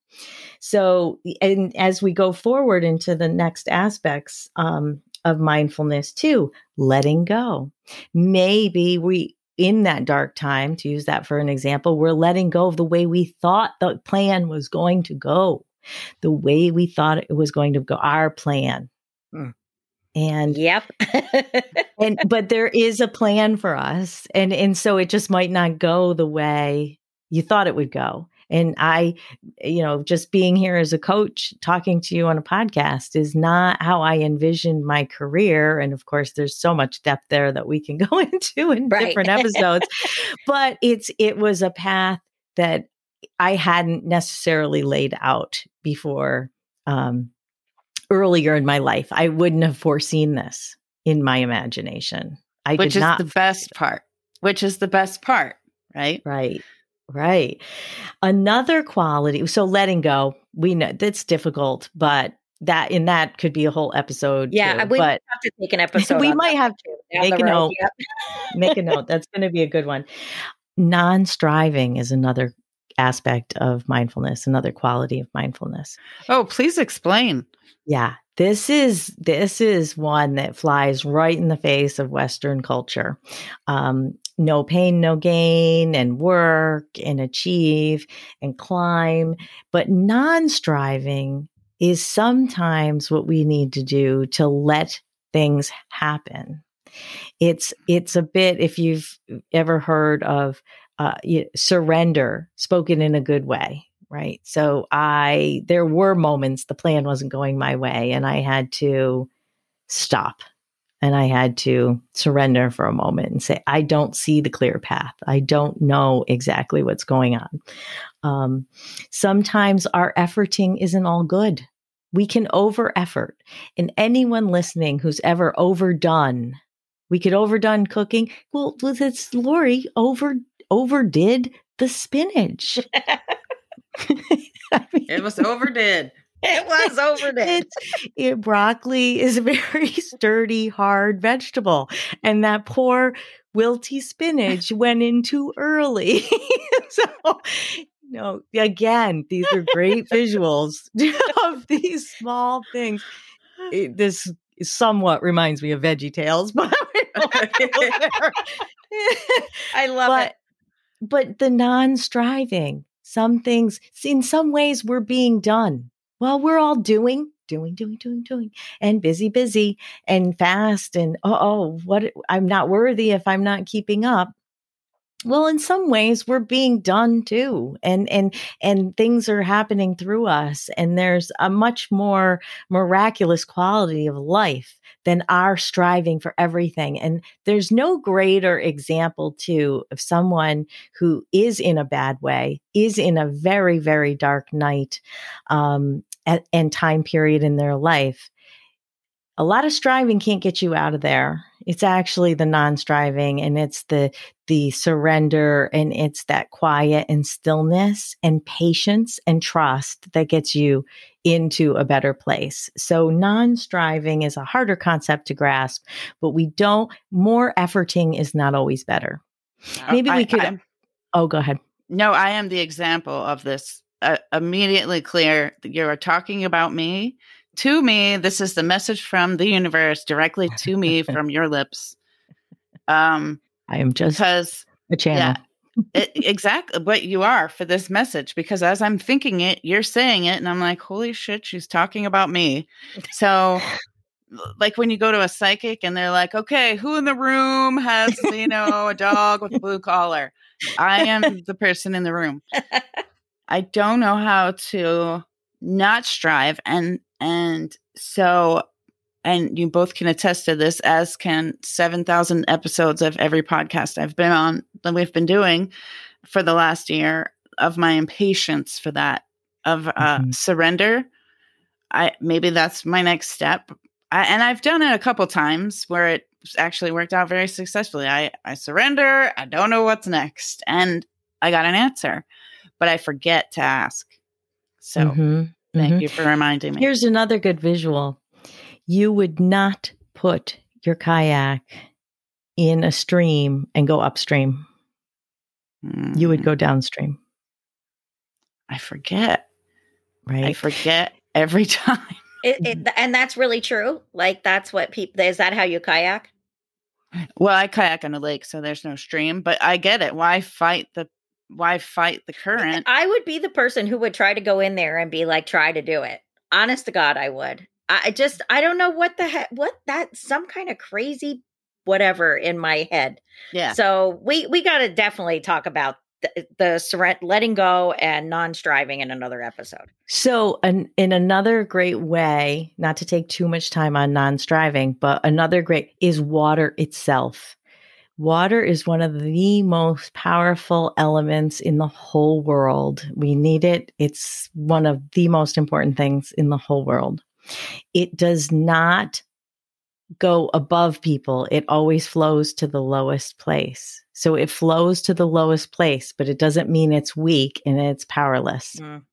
So, and as we go forward into the next aspects um, of mindfulness, too, letting go. Maybe we, in that dark time, to use that for an example, we're letting go of the way we thought the plan was going to go, the way we thought it was going to go, our plan. Hmm. And Yep. and but there is a plan for us and and so it just might not go the way you thought it would go and i you know just being here as a coach talking to you on a podcast is not how i envisioned my career and of course there's so much depth there that we can go into in Right. different episodes but it's it was a path that i hadn't necessarily laid out before um earlier in my life i wouldn't have foreseen this in my imagination i which did is not the best part, which is the best part, right? Right. Right. Another quality. So letting go, we know that's difficult, but that in that could be a whole episode. Yeah, too, we but have to take an episode. we might have to make a note. Yep. make a note. That's going to be a good one. Non-striving is another aspect of mindfulness, another quality of mindfulness. Oh, please explain. Yeah, this is this is one that flies right in the face of Western culture. Um, no pain, no gain, and work and achieve and climb, but non-striving is sometimes what we need to do to let things happen. It's it's a bit if you've ever heard of uh, surrender spoken in a good way, right? So I there were moments the plan wasn't going my way, and I had to stop and I had to surrender for a moment and say, I don't see the clear path. I don't know exactly what's going on. Um, sometimes our efforting isn't all good we can over effort. And anyone listening who's ever overdone, we could overdone cooking. Well, it's Lori over overdid the spinach. I mean, it was overdid. It was overdid. It, broccoli is a very sturdy, hard vegetable, and that poor wilty spinach went in too early. so no, again, these are great visuals of these small things. It, this somewhat reminds me of Veggie Tales, but I love but, it. But the non-striving, some things, in some ways, we're being done. Well, we're all doing, doing, doing, doing, doing, and busy, busy, and fast, and oh, what? I'm not worthy if I'm not keeping up well in some ways we're being done too and and and things are happening through us and there's a much more miraculous quality of life than our striving for everything and there's no greater example too of someone who is in a bad way is in a very very dark night um, at, and time period in their life. A lot of striving can't get you out of there. It's actually the non-striving and it's the the surrender and it's that quiet and stillness and patience and trust that gets you into a better place. So non-striving is a harder concept to grasp, but we don't more efforting is not always better. Maybe we could I'm, Oh, go ahead. No, I am the example of this. Uh, immediately clear you are talking about me to me, this is the message from the universe directly to me from your lips. Um, I am just because a channel. Yeah, it, exactly what you are for this message. Because as I'm thinking it, you're saying it, and I'm like, "Holy shit, she's talking about me." So, like when you go to a psychic and they're like, "Okay, who in the room has you know a dog with a blue collar?" I am the person in the room. I don't know how to not strive and and so, and you both can attest to this, as can 7,000 episodes of every podcast I've been on that we've been doing for the last year of my impatience for that, of uh, mm-hmm. surrender. I maybe that's my next step. I, and I've done it a couple times where it actually worked out very successfully. I, I surrender. I don't know what's next. And I got an answer, but I forget to ask. So mm-hmm. Thank mm-hmm. you for reminding me. Here's another good visual. You would not put your kayak in a stream and go upstream. Mm. You would go mm. downstream. I forget. Right. I forget every time. It, it, and that's really true. Like that's what people is that how you kayak? Well, I kayak on a lake, so there's no stream, but I get it. Why fight the why fight the current? I would be the person who would try to go in there and be like, try to do it. Honest to God, I would. I just, I don't know what the heck, what that, some kind of crazy whatever in my head. Yeah. So we, we got to definitely talk about the, eh, the surrender, letting go and non-striving in another episode. So, an, in another great way, not to take too much time on non-striving, but another great is water itself. Water is one of the most powerful elements in the whole world. We need it. It's one of the most important things in the whole world. It does not go above people, it always flows to the lowest place. So it flows to the lowest place, but it doesn't mean it's weak and it's powerless. Mm.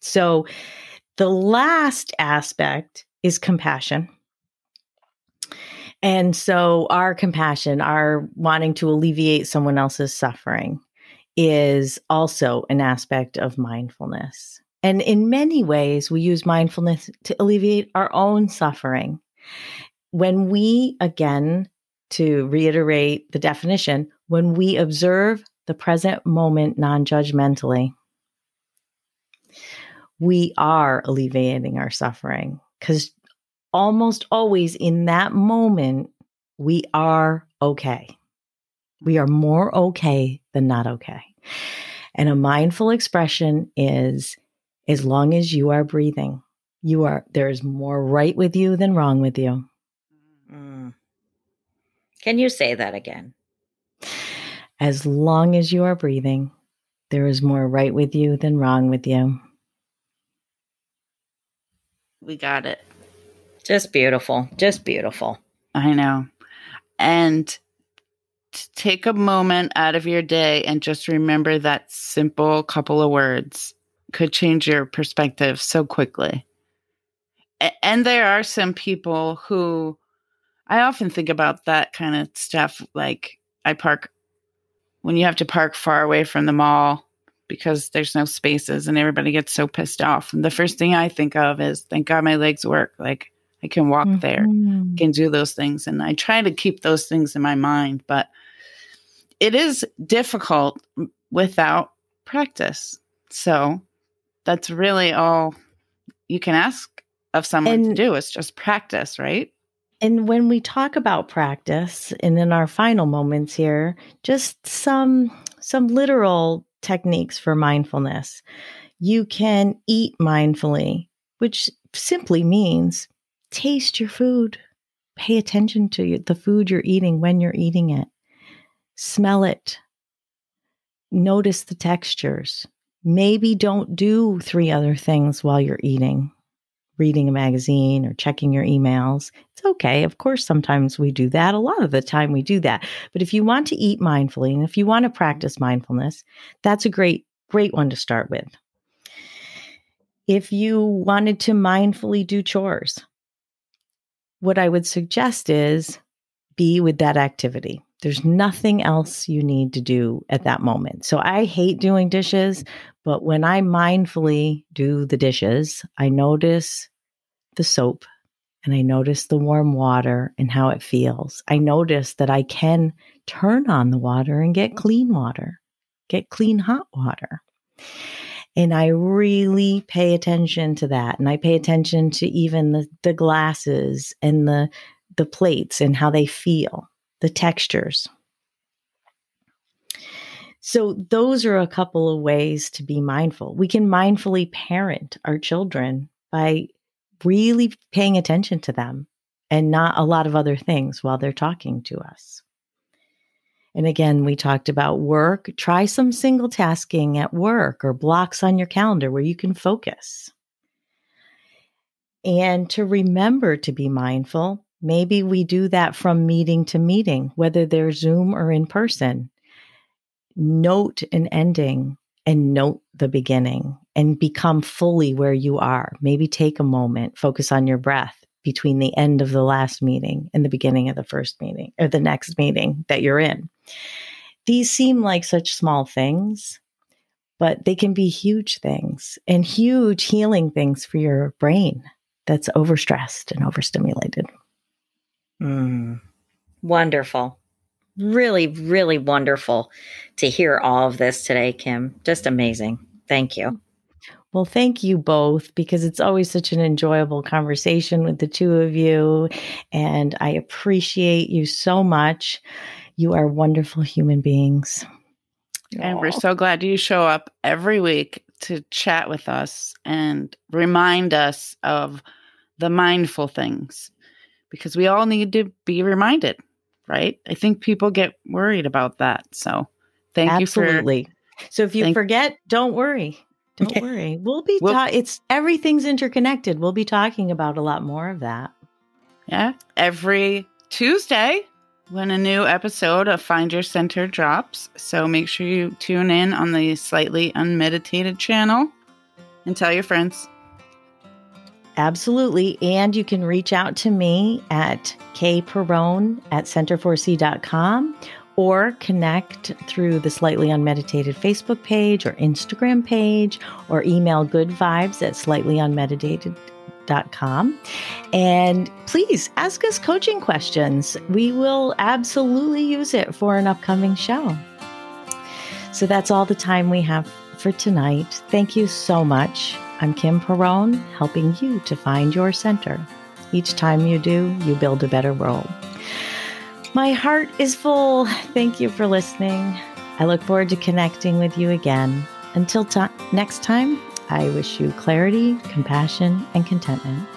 So The last aspect is compassion. And so, our compassion, our wanting to alleviate someone else's suffering, is also an aspect of mindfulness. And in many ways, we use mindfulness to alleviate our own suffering. When we, again, to reiterate the definition, when we observe the present moment non judgmentally, we are alleviating our suffering because almost always in that moment, we are okay. We are more okay than not okay. And a mindful expression is as long as you are breathing, you are there's more right with you than wrong with you. Mm. Can you say that again? As long as you are breathing, there is more right with you than wrong with you. We got it. Just beautiful. Just beautiful. I know. And take a moment out of your day and just remember that simple couple of words could change your perspective so quickly. And there are some people who I often think about that kind of stuff. Like I park when you have to park far away from the mall because there's no spaces and everybody gets so pissed off. And the first thing I think of is, thank God my legs work. Like I can walk mm-hmm. there, can do those things. And I try to keep those things in my mind, but it is difficult without practice. So that's really all you can ask of someone and, to do is just practice, right? And when we talk about practice and in our final moments here, just some some literal techniques for mindfulness. You can eat mindfully, which simply means taste your food. Pay attention to the food you're eating when you're eating it. Smell it. Notice the textures. Maybe don't do three other things while you're eating reading a magazine or checking your emails. It's okay. Of course, sometimes we do that. A lot of the time we do that. But if you want to eat mindfully and if you want to practice mindfulness, that's a great, great one to start with. If you wanted to mindfully do chores, what I would suggest is be with that activity. There's nothing else you need to do at that moment. So I hate doing dishes, but when I mindfully do the dishes, I notice the soap and I notice the warm water and how it feels. I notice that I can turn on the water and get clean water, get clean hot water. And I really pay attention to that. And I pay attention to even the, the glasses and the, the plates and how they feel the textures. So, those are a couple of ways to be mindful. We can mindfully parent our children by really paying attention to them and not a lot of other things while they're talking to us. And again, we talked about work. Try some single tasking at work or blocks on your calendar where you can focus. And to remember to be mindful, Maybe we do that from meeting to meeting, whether they're Zoom or in person. Note an ending and note the beginning and become fully where you are. Maybe take a moment, focus on your breath between the end of the last meeting and the beginning of the first meeting or the next meeting that you're in. These seem like such small things, but they can be huge things and huge healing things for your brain that's overstressed and overstimulated. Mm. Wonderful. Really, really wonderful to hear all of this today, Kim. Just amazing. Thank you. Well, thank you both because it's always such an enjoyable conversation with the two of you. And I appreciate you so much. You are wonderful human beings. And Aww. we're so glad you show up every week to chat with us and remind us of the mindful things because we all need to be reminded, right? I think people get worried about that. So thank Absolutely. you for Absolutely. So if you thank- forget, don't worry. Don't worry. We'll be we'll, ta- it's everything's interconnected. We'll be talking about a lot more of that. Yeah. Every Tuesday when a new episode of Find Your Center drops. So make sure you tune in on the slightly unmeditated channel and tell your friends. Absolutely. And you can reach out to me at kperrone at center4c.com or connect through the Slightly Unmeditated Facebook page or Instagram page or email good vibes at slightlyunmeditated.com. And please ask us coaching questions. We will absolutely use it for an upcoming show. So that's all the time we have for tonight. Thank you so much. I'm Kim Perrone, helping you to find your center. Each time you do, you build a better world. My heart is full. Thank you for listening. I look forward to connecting with you again. Until t- next time, I wish you clarity, compassion, and contentment.